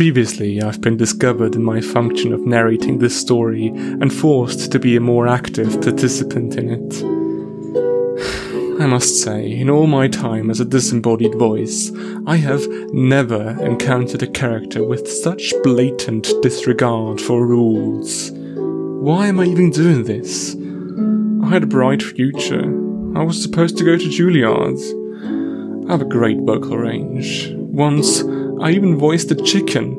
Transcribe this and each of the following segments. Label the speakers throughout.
Speaker 1: Previously, I've been discovered in my function of narrating this story and forced to be a more active participant in it. I must say, in all my time as a disembodied voice, I have never encountered a character with such blatant disregard for rules. Why am I even doing this? I had a bright future. I was supposed to go to Juilliard. I have a great vocal range. Once, I even voiced a chicken.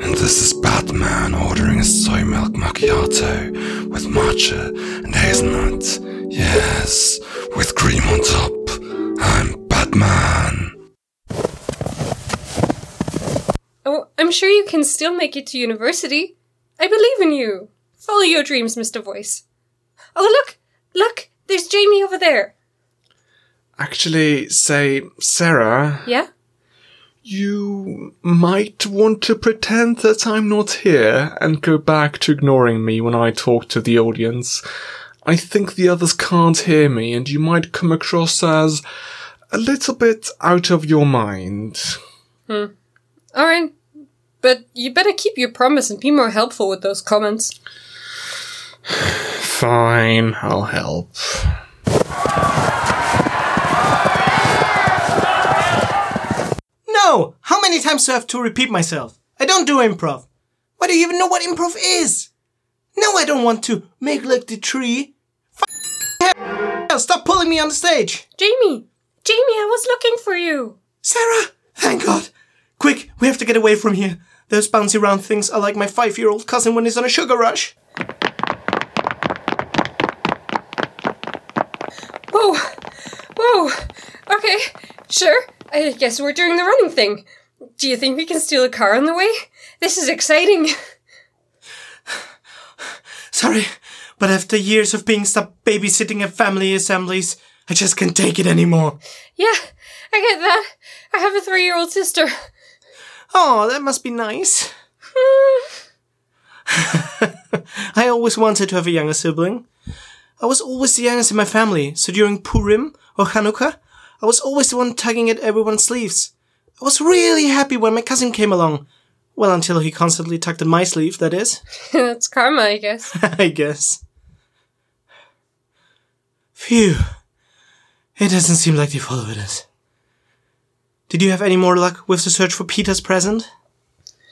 Speaker 2: And this is Batman ordering a soy milk macchiato with matcha and hazelnut. Yes, with cream on top. I'm Batman.
Speaker 3: Oh, I'm sure you can still make it to university. I believe in you. Follow your dreams, Mr. Voice. Oh, look! Look! There's Jamie over there.
Speaker 1: Actually, say, Sarah,
Speaker 3: Yeah?
Speaker 1: You might want to pretend that I'm not here and go back to ignoring me when I talk to the audience. I think the others can't hear me and you might come across as a little bit out of your mind. Hmm.
Speaker 3: Alright. But you better keep your promise and be more helpful with those comments.
Speaker 1: Fine, I'll help.
Speaker 4: No! How many times do I have to repeat myself? I don't do improv. Why do you even know what improv is? No, I don't want to make like the tree. F- stop pulling me on the stage!
Speaker 3: Jamie! Jamie, I was looking for you!
Speaker 4: Sarah! Thank God! Quick, we have to get away from here. Those bouncy round things are like my five year old cousin when he's on a sugar rush.
Speaker 3: Whoa! Whoa! Okay, sure. I guess we're doing the running thing. Do you think we can steal a car on the way? This is exciting.
Speaker 4: Sorry, but after years of being stuck babysitting at family assemblies, I just can't take it anymore.
Speaker 3: Yeah, I get that. I have a three year old sister.
Speaker 4: Oh, that must be nice. I always wanted to have a younger sibling. I was always the youngest in my family, so during Purim or Hanukkah, I was always the one tugging at everyone's sleeves. I was really happy when my cousin came along. Well, until he constantly tugged at my sleeve, that is.
Speaker 3: That's karma, I guess.
Speaker 4: I guess. Phew. It doesn't seem like they followed us. Did you have any more luck with the search for Peter's present?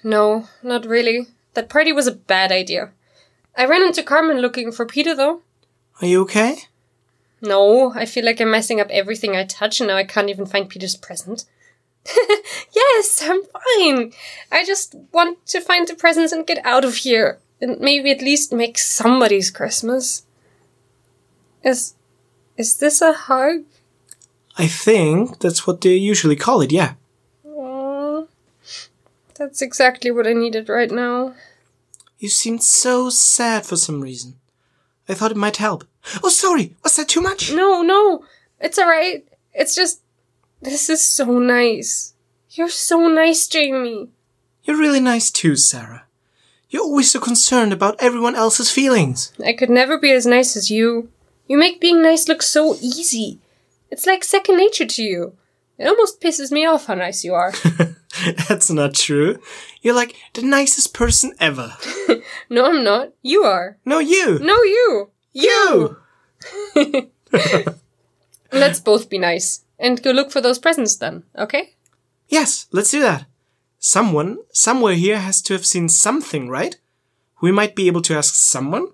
Speaker 3: No, not really. That party was a bad idea. I ran into Carmen looking for Peter, though.
Speaker 4: Are you okay?
Speaker 3: No, I feel like I'm messing up everything I touch and now I can't even find Peter's present. yes, I'm fine. I just want to find the presents and get out of here. And maybe at least make somebody's Christmas. Is. is this a hug?
Speaker 4: I think that's what they usually call it, yeah.
Speaker 3: Aww. That's exactly what I needed right now.
Speaker 4: You seemed so sad for some reason. I thought it might help. Oh, sorry. Was that too much?
Speaker 3: No, no. It's alright. It's just. This is so nice. You're so nice, Jamie.
Speaker 4: You're really nice too, Sarah. You're always so concerned about everyone else's feelings.
Speaker 3: I could never be as nice as you. You make being nice look so easy. It's like second nature to you. It almost pisses me off how nice you are.
Speaker 4: That's not true. You're like the nicest person ever.
Speaker 3: no, I'm not. You are.
Speaker 4: No, you.
Speaker 3: No, you.
Speaker 4: You.
Speaker 3: Let's both be nice. And go look for those presents then, okay?
Speaker 4: Yes, let's do that. Someone, somewhere here has to have seen something, right? We might be able to ask someone?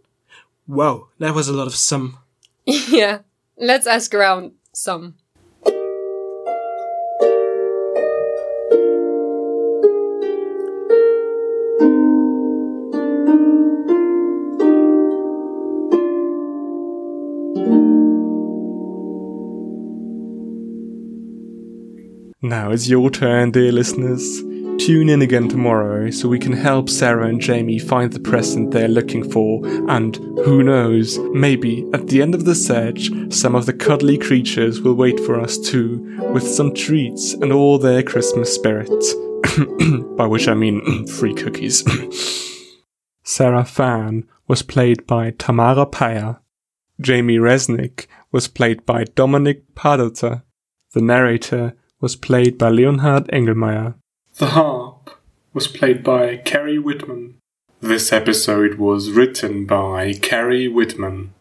Speaker 4: Whoa, that was a lot of some.
Speaker 3: yeah. Let's ask around some.
Speaker 1: Now it's your turn, dear listeners. Tune in again tomorrow so we can help Sarah and Jamie find the present they're looking for, and who knows, maybe at the end of the search, some of the cuddly creatures will wait for us too, with some treats and all their Christmas spirit. by which I mean free cookies. Sarah Fan was played by Tamara Paya. Jamie Resnick was played by Dominic Padota. The narrator was played by Leonhard Engelmeyer. The harp was played by Carrie Whitman. This episode was written by Carrie Whitman.